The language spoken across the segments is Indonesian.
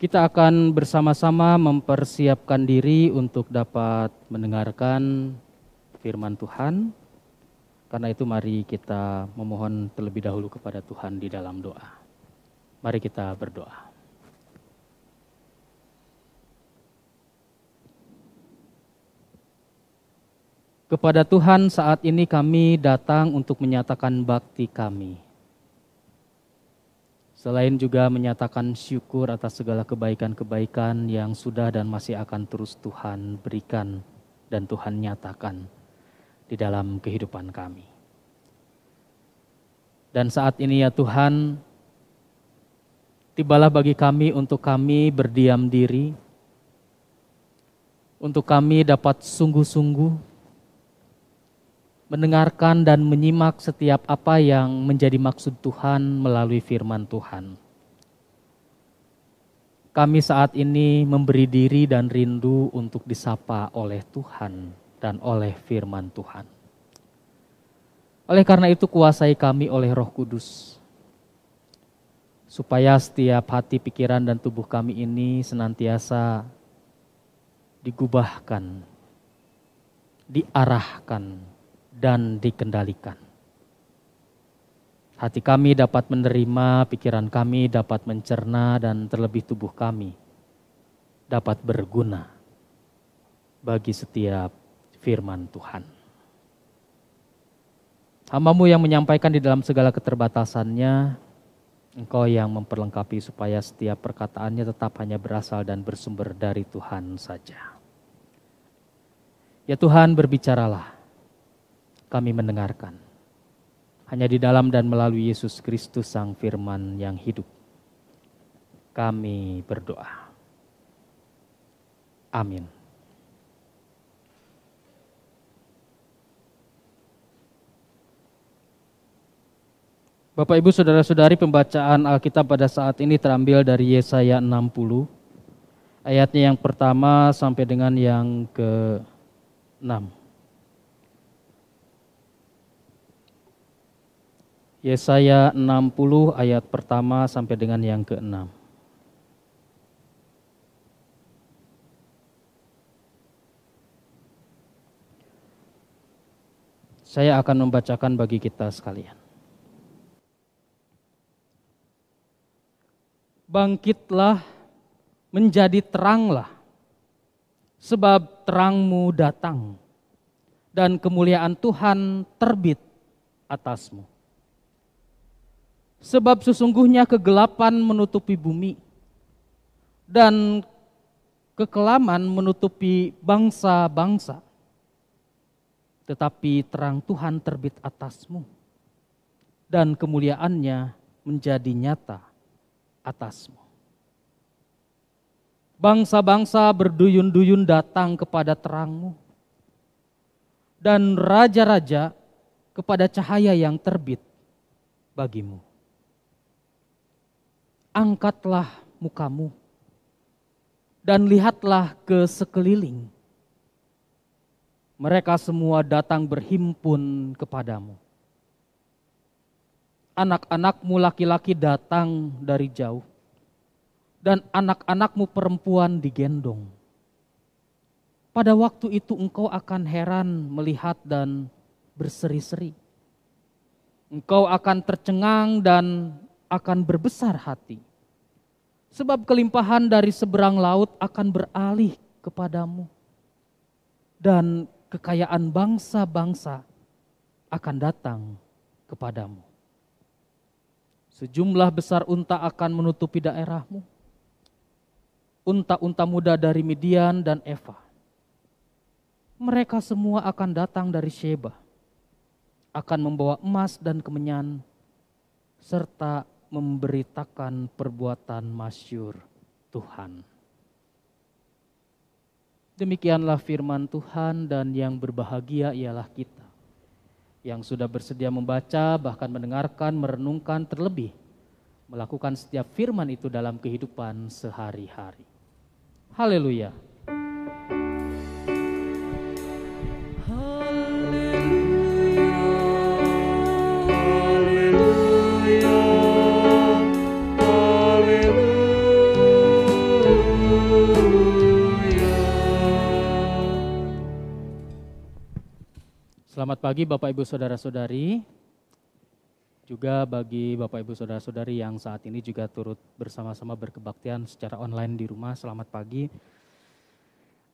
Kita akan bersama-sama mempersiapkan diri untuk dapat mendengarkan firman Tuhan. Karena itu mari kita memohon terlebih dahulu kepada Tuhan di dalam doa. Mari kita berdoa. Kepada Tuhan saat ini kami datang untuk menyatakan bakti kami Selain juga menyatakan syukur atas segala kebaikan-kebaikan yang sudah dan masih akan terus Tuhan berikan dan Tuhan nyatakan di dalam kehidupan kami. Dan saat ini ya Tuhan, tibalah bagi kami untuk kami berdiam diri, untuk kami dapat sungguh-sungguh mendengarkan dan menyimak setiap apa yang menjadi maksud Tuhan melalui firman Tuhan. Kami saat ini memberi diri dan rindu untuk disapa oleh Tuhan dan oleh firman Tuhan. Oleh karena itu kuasai kami oleh roh kudus. Supaya setiap hati, pikiran, dan tubuh kami ini senantiasa digubahkan, diarahkan dan dikendalikan. Hati kami dapat menerima, pikiran kami dapat mencerna, dan terlebih tubuh kami dapat berguna bagi setiap firman Tuhan. Hambamu yang menyampaikan di dalam segala keterbatasannya, Engkau yang memperlengkapi supaya setiap perkataannya tetap hanya berasal dan bersumber dari Tuhan saja. Ya Tuhan berbicaralah kami mendengarkan. Hanya di dalam dan melalui Yesus Kristus Sang Firman yang hidup. Kami berdoa. Amin. Bapak Ibu Saudara-saudari pembacaan Alkitab pada saat ini terambil dari Yesaya 60 ayatnya yang pertama sampai dengan yang ke-6. Yesaya 60 ayat pertama sampai dengan yang ke-6. Saya akan membacakan bagi kita sekalian. Bangkitlah, menjadi teranglah, sebab terangmu datang, dan kemuliaan Tuhan terbit atasmu. Sebab sesungguhnya kegelapan menutupi bumi dan kekelaman menutupi bangsa-bangsa. Tetapi terang Tuhan terbit atasmu dan kemuliaannya menjadi nyata atasmu. Bangsa-bangsa berduyun-duyun datang kepada terangmu dan raja-raja kepada cahaya yang terbit bagimu angkatlah mukamu dan lihatlah ke sekeliling. Mereka semua datang berhimpun kepadamu. Anak-anakmu laki-laki datang dari jauh, dan anak-anakmu perempuan digendong. Pada waktu itu engkau akan heran melihat dan berseri-seri. Engkau akan tercengang dan akan berbesar hati. Sebab kelimpahan dari seberang laut akan beralih kepadamu. Dan kekayaan bangsa-bangsa akan datang kepadamu. Sejumlah besar unta akan menutupi daerahmu. Unta-unta muda dari Midian dan Eva. Mereka semua akan datang dari Sheba. Akan membawa emas dan kemenyan serta memberitakan perbuatan masyur Tuhan. Demikianlah firman Tuhan dan yang berbahagia ialah kita yang sudah bersedia membaca, bahkan mendengarkan, merenungkan, terlebih melakukan setiap firman itu dalam kehidupan sehari-hari. Haleluya! Selamat pagi Bapak Ibu Saudara-saudari. Juga bagi Bapak Ibu Saudara-saudari yang saat ini juga turut bersama-sama berkebaktian secara online di rumah. Selamat pagi.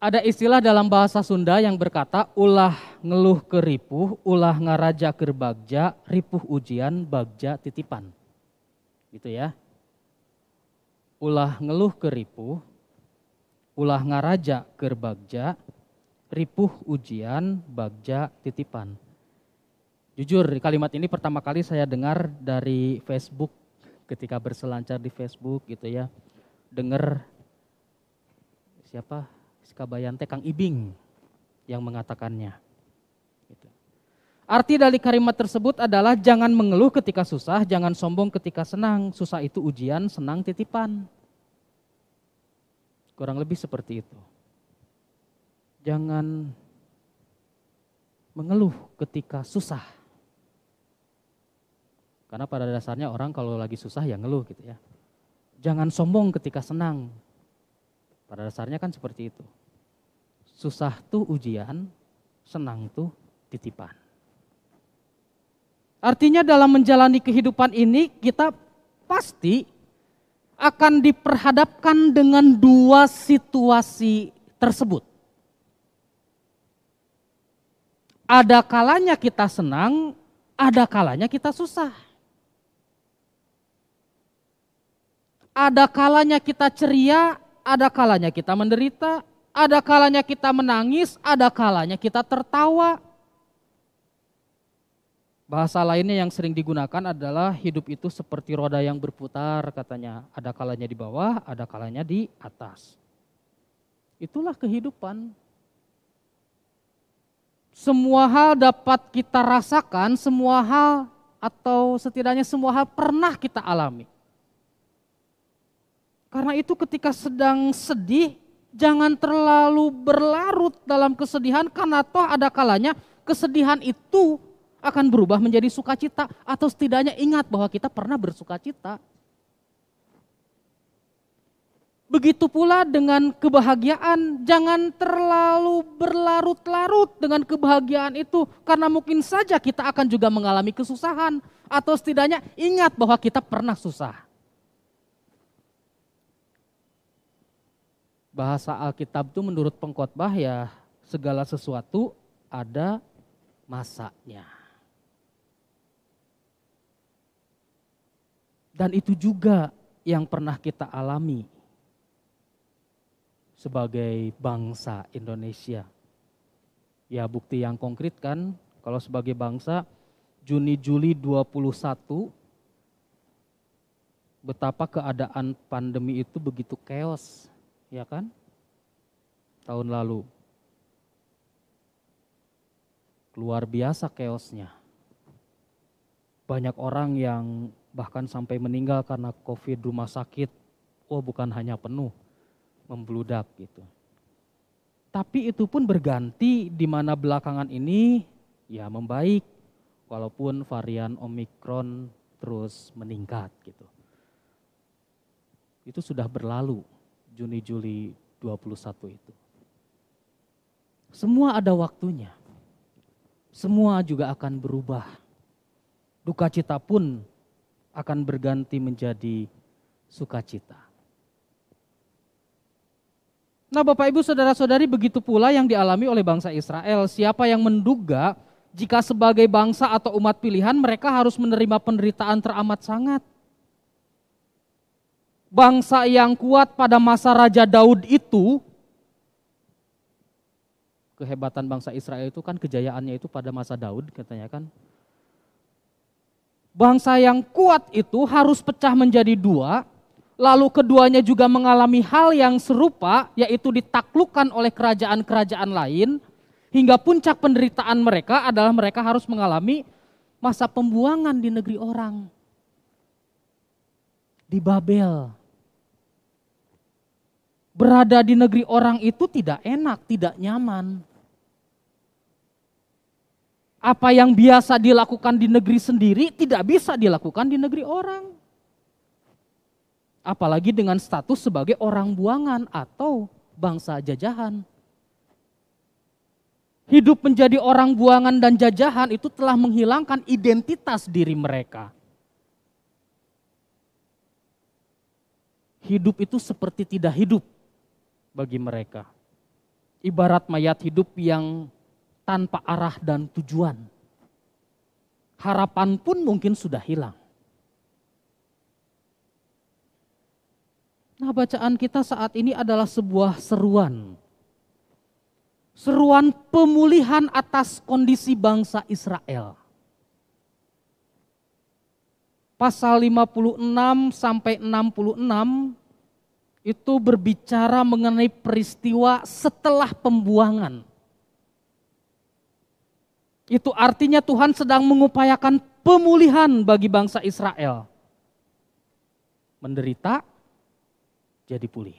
Ada istilah dalam bahasa Sunda yang berkata ulah ngeluh ke ripuh, ulah ngaraja ke bagja, ripuh ujian, bagja titipan. Gitu ya. Ulah ngeluh ke ripuh, ulah ngaraja ke bagja, ripuh ujian, bagja titipan. Jujur kalimat ini pertama kali saya dengar dari Facebook ketika berselancar di Facebook gitu ya. Dengar siapa? Skabayante Kang Ibing yang mengatakannya. Gitu. Arti dari kalimat tersebut adalah jangan mengeluh ketika susah, jangan sombong ketika senang. Susah itu ujian, senang titipan. Kurang lebih seperti itu jangan mengeluh ketika susah. Karena pada dasarnya orang kalau lagi susah ya ngeluh gitu ya. Jangan sombong ketika senang. Pada dasarnya kan seperti itu. Susah tuh ujian, senang tuh titipan. Artinya dalam menjalani kehidupan ini kita pasti akan diperhadapkan dengan dua situasi tersebut. Ada kalanya kita senang, ada kalanya kita susah. Ada kalanya kita ceria, ada kalanya kita menderita, ada kalanya kita menangis, ada kalanya kita tertawa. Bahasa lainnya yang sering digunakan adalah hidup itu seperti roda yang berputar katanya. Ada kalanya di bawah, ada kalanya di atas. Itulah kehidupan. Semua hal dapat kita rasakan, semua hal atau setidaknya semua hal pernah kita alami. Karena itu ketika sedang sedih, jangan terlalu berlarut dalam kesedihan karena toh ada kalanya kesedihan itu akan berubah menjadi sukacita atau setidaknya ingat bahwa kita pernah bersukacita. Begitu pula dengan kebahagiaan, jangan terlalu berlarut-larut dengan kebahagiaan itu, karena mungkin saja kita akan juga mengalami kesusahan, atau setidaknya ingat bahwa kita pernah susah. Bahasa Alkitab itu menurut pengkhotbah ya segala sesuatu ada masanya. Dan itu juga yang pernah kita alami sebagai bangsa Indonesia. Ya bukti yang konkret kan kalau sebagai bangsa Juni Juli 21 betapa keadaan pandemi itu begitu chaos, ya kan? Tahun lalu. Luar biasa chaosnya. Banyak orang yang bahkan sampai meninggal karena Covid rumah sakit. Oh bukan hanya penuh, membludak gitu. Tapi itu pun berganti di mana belakangan ini ya membaik walaupun varian Omikron terus meningkat gitu. Itu sudah berlalu Juni Juli 21 itu. Semua ada waktunya. Semua juga akan berubah. Duka cita pun akan berganti menjadi sukacita. Nah Bapak Ibu Saudara-saudari begitu pula yang dialami oleh bangsa Israel. Siapa yang menduga jika sebagai bangsa atau umat pilihan mereka harus menerima penderitaan teramat sangat. Bangsa yang kuat pada masa Raja Daud itu, kehebatan bangsa Israel itu kan kejayaannya itu pada masa Daud katanya kan. Bangsa yang kuat itu harus pecah menjadi dua, lalu keduanya juga mengalami hal yang serupa, yaitu ditaklukkan oleh kerajaan-kerajaan lain, hingga puncak penderitaan mereka adalah mereka harus mengalami masa pembuangan di negeri orang. Di Babel. Berada di negeri orang itu tidak enak, tidak nyaman. Apa yang biasa dilakukan di negeri sendiri tidak bisa dilakukan di negeri orang apalagi dengan status sebagai orang buangan atau bangsa jajahan. Hidup menjadi orang buangan dan jajahan itu telah menghilangkan identitas diri mereka. Hidup itu seperti tidak hidup bagi mereka. Ibarat mayat hidup yang tanpa arah dan tujuan. Harapan pun mungkin sudah hilang. Nah, bacaan kita saat ini adalah sebuah seruan. Seruan pemulihan atas kondisi bangsa Israel. Pasal 56 sampai 66 itu berbicara mengenai peristiwa setelah pembuangan. Itu artinya Tuhan sedang mengupayakan pemulihan bagi bangsa Israel. Menderita, jadi pulih.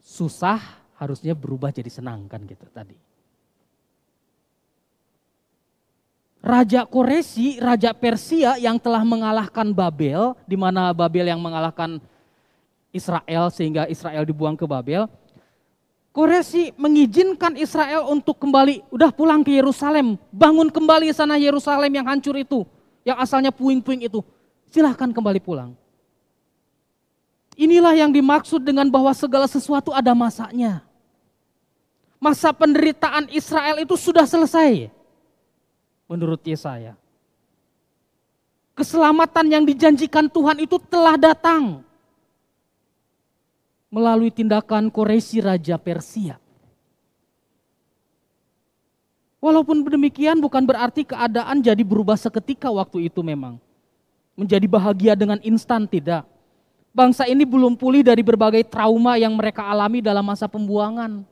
Susah harusnya berubah jadi senang kan gitu tadi. Raja Koresi, Raja Persia yang telah mengalahkan Babel, di mana Babel yang mengalahkan Israel sehingga Israel dibuang ke Babel. Koresi mengizinkan Israel untuk kembali, udah pulang ke Yerusalem, bangun kembali sana Yerusalem yang hancur itu, yang asalnya puing-puing itu. Silahkan kembali pulang. Inilah yang dimaksud dengan bahwa segala sesuatu ada masanya. Masa penderitaan Israel itu sudah selesai. Menurut Yesaya. Keselamatan yang dijanjikan Tuhan itu telah datang. Melalui tindakan Koresi Raja Persia. Walaupun demikian bukan berarti keadaan jadi berubah seketika waktu itu memang. Menjadi bahagia dengan instan tidak bangsa ini belum pulih dari berbagai trauma yang mereka alami dalam masa pembuangan.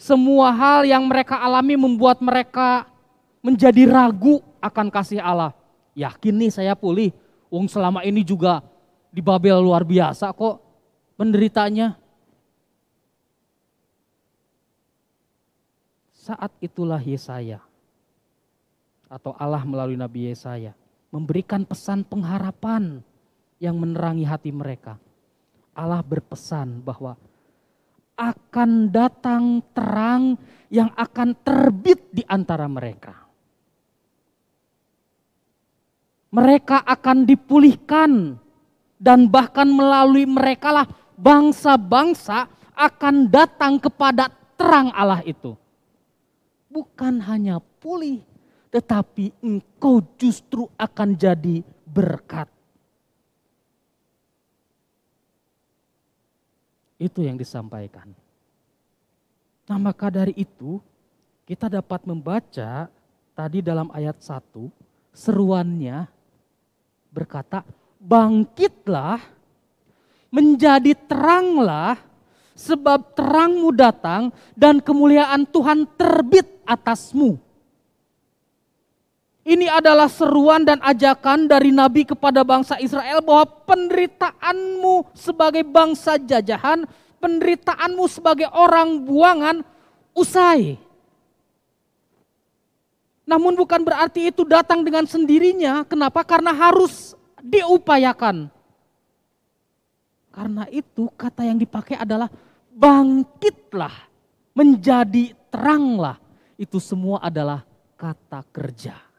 Semua hal yang mereka alami membuat mereka menjadi ragu akan kasih Allah. Yakin nih saya pulih. Wong selama ini juga di Babel luar biasa kok penderitanya. Saat itulah Yesaya atau Allah melalui Nabi Yesaya memberikan pesan pengharapan yang menerangi hati mereka. Allah berpesan bahwa akan datang terang yang akan terbit di antara mereka. Mereka akan dipulihkan dan bahkan melalui mereka lah bangsa-bangsa akan datang kepada terang Allah itu. Bukan hanya pulih, tetapi engkau justru akan jadi berkat. Itu yang disampaikan. Nah maka dari itu kita dapat membaca tadi dalam ayat 1 seruannya berkata bangkitlah menjadi teranglah sebab terangmu datang dan kemuliaan Tuhan terbit atasmu. Ini adalah seruan dan ajakan dari Nabi kepada bangsa Israel bahwa penderitaanmu sebagai bangsa jajahan, penderitaanmu sebagai orang buangan usai. Namun bukan berarti itu datang dengan sendirinya. Kenapa? Karena harus diupayakan. Karena itu kata yang dipakai adalah bangkitlah, menjadi teranglah. Itu semua adalah kata kerja.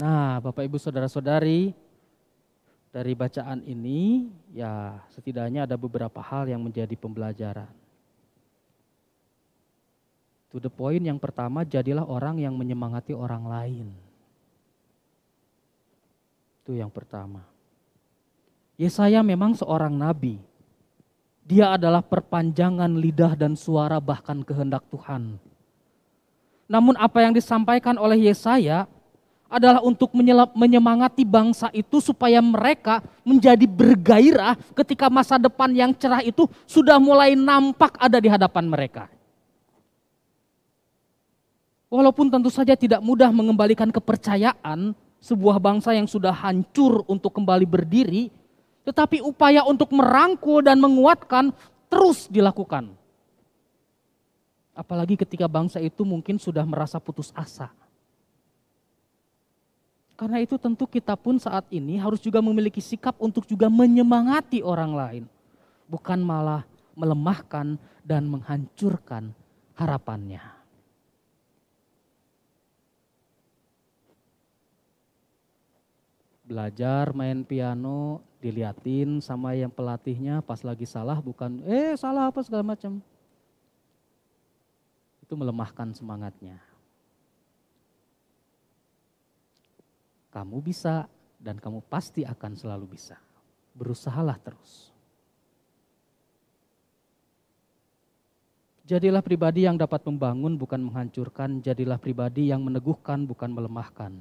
Nah, Bapak Ibu Saudara-saudari, dari bacaan ini ya setidaknya ada beberapa hal yang menjadi pembelajaran. To the point yang pertama, jadilah orang yang menyemangati orang lain. Itu yang pertama. Yesaya memang seorang nabi. Dia adalah perpanjangan lidah dan suara bahkan kehendak Tuhan. Namun apa yang disampaikan oleh Yesaya adalah untuk menyemangati bangsa itu supaya mereka menjadi bergairah ketika masa depan yang cerah itu sudah mulai nampak ada di hadapan mereka. Walaupun tentu saja tidak mudah mengembalikan kepercayaan sebuah bangsa yang sudah hancur untuk kembali berdiri, tetapi upaya untuk merangkul dan menguatkan terus dilakukan. Apalagi ketika bangsa itu mungkin sudah merasa putus asa Karena itu tentu kita pun saat ini harus juga memiliki sikap untuk juga menyemangati orang lain. Bukan malah melemahkan dan menghancurkan harapannya. Belajar main piano, diliatin sama yang pelatihnya pas lagi salah bukan eh salah apa segala macam. Itu melemahkan semangatnya. Kamu bisa dan kamu pasti akan selalu bisa. Berusahalah terus. Jadilah pribadi yang dapat membangun bukan menghancurkan, jadilah pribadi yang meneguhkan bukan melemahkan.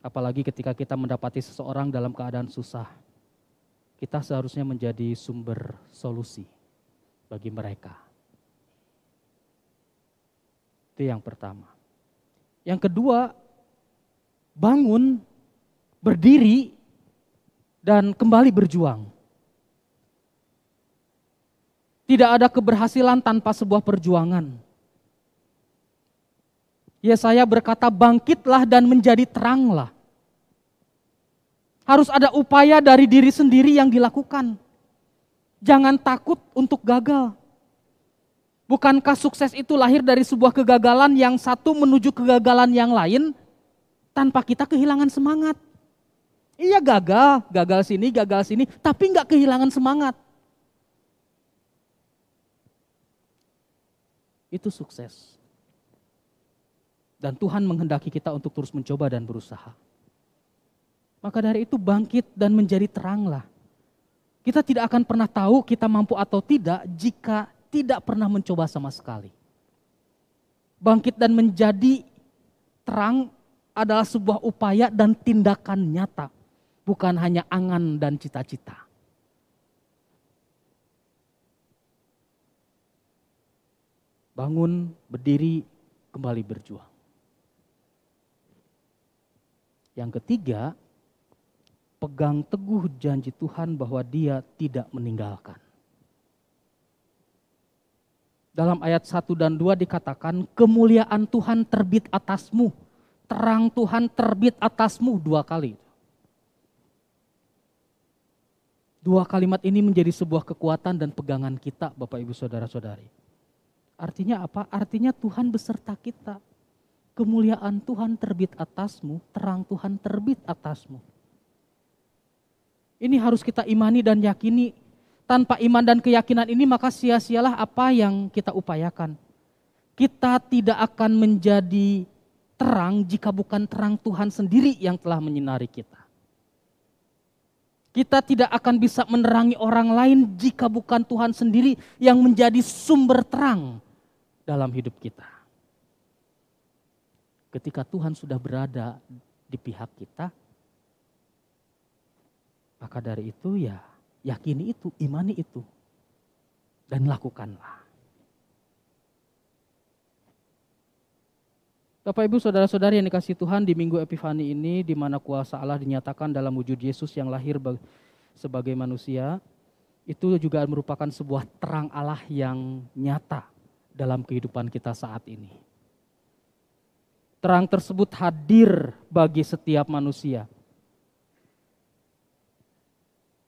Apalagi ketika kita mendapati seseorang dalam keadaan susah, kita seharusnya menjadi sumber solusi bagi mereka. Itu yang pertama. Yang kedua, bangun, berdiri, dan kembali berjuang. Tidak ada keberhasilan tanpa sebuah perjuangan. Ya saya berkata bangkitlah dan menjadi teranglah. Harus ada upaya dari diri sendiri yang dilakukan. Jangan takut untuk gagal. Bukankah sukses itu lahir dari sebuah kegagalan yang satu menuju kegagalan yang lain? Tanpa kita kehilangan semangat. Iya gagal, gagal sini, gagal sini, tapi nggak kehilangan semangat. Itu sukses. Dan Tuhan menghendaki kita untuk terus mencoba dan berusaha. Maka dari itu bangkit dan menjadi teranglah. Kita tidak akan pernah tahu kita mampu atau tidak jika tidak pernah mencoba sama sekali. Bangkit dan menjadi terang adalah sebuah upaya dan tindakan nyata, bukan hanya angan dan cita-cita. Bangun, berdiri, kembali berjuang. Yang ketiga, pegang teguh janji Tuhan bahwa Dia tidak meninggalkan. Dalam ayat 1 dan 2 dikatakan, kemuliaan Tuhan terbit atasmu terang Tuhan terbit atasmu dua kali. Dua kalimat ini menjadi sebuah kekuatan dan pegangan kita Bapak Ibu Saudara-saudari. Artinya apa? Artinya Tuhan beserta kita. Kemuliaan Tuhan terbit atasmu, terang Tuhan terbit atasmu. Ini harus kita imani dan yakini. Tanpa iman dan keyakinan ini maka sia-sialah apa yang kita upayakan. Kita tidak akan menjadi terang jika bukan terang Tuhan sendiri yang telah menyinari kita. Kita tidak akan bisa menerangi orang lain jika bukan Tuhan sendiri yang menjadi sumber terang dalam hidup kita. Ketika Tuhan sudah berada di pihak kita, maka dari itu ya yakini itu, imani itu, dan lakukanlah. Bapak Ibu Saudara-saudari yang dikasih Tuhan di Minggu Epifani ini di mana kuasa Allah dinyatakan dalam wujud Yesus yang lahir sebagai manusia itu juga merupakan sebuah terang Allah yang nyata dalam kehidupan kita saat ini. Terang tersebut hadir bagi setiap manusia.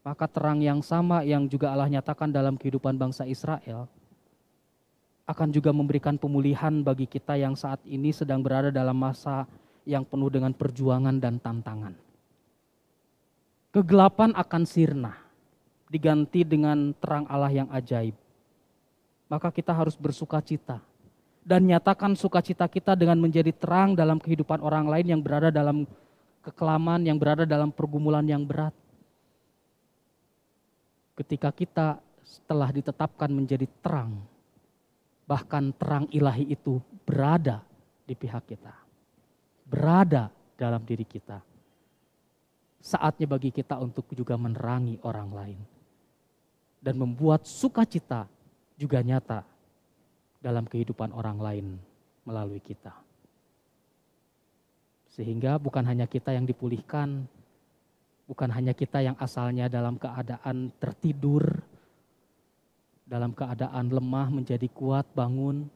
Maka terang yang sama yang juga Allah nyatakan dalam kehidupan bangsa Israel akan juga memberikan pemulihan bagi kita yang saat ini sedang berada dalam masa yang penuh dengan perjuangan dan tantangan. Kegelapan akan sirna, diganti dengan terang Allah yang ajaib. Maka kita harus bersuka cita dan nyatakan sukacita kita dengan menjadi terang dalam kehidupan orang lain yang berada dalam kekelaman, yang berada dalam pergumulan yang berat. Ketika kita setelah ditetapkan menjadi terang, bahkan terang ilahi itu berada di pihak kita. Berada dalam diri kita. Saatnya bagi kita untuk juga menerangi orang lain. Dan membuat sukacita juga nyata dalam kehidupan orang lain melalui kita. Sehingga bukan hanya kita yang dipulihkan, bukan hanya kita yang asalnya dalam keadaan tertidur, dalam keadaan lemah menjadi kuat bangun,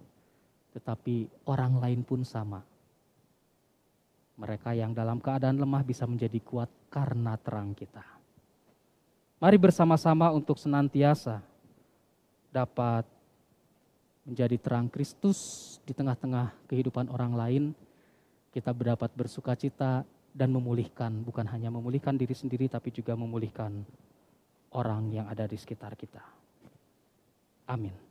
tetapi orang lain pun sama. Mereka yang dalam keadaan lemah bisa menjadi kuat karena terang kita. Mari bersama-sama untuk senantiasa dapat menjadi terang Kristus di tengah-tengah kehidupan orang lain. Kita berdapat bersuka cita dan memulihkan, bukan hanya memulihkan diri sendiri, tapi juga memulihkan orang yang ada di sekitar kita. Amin.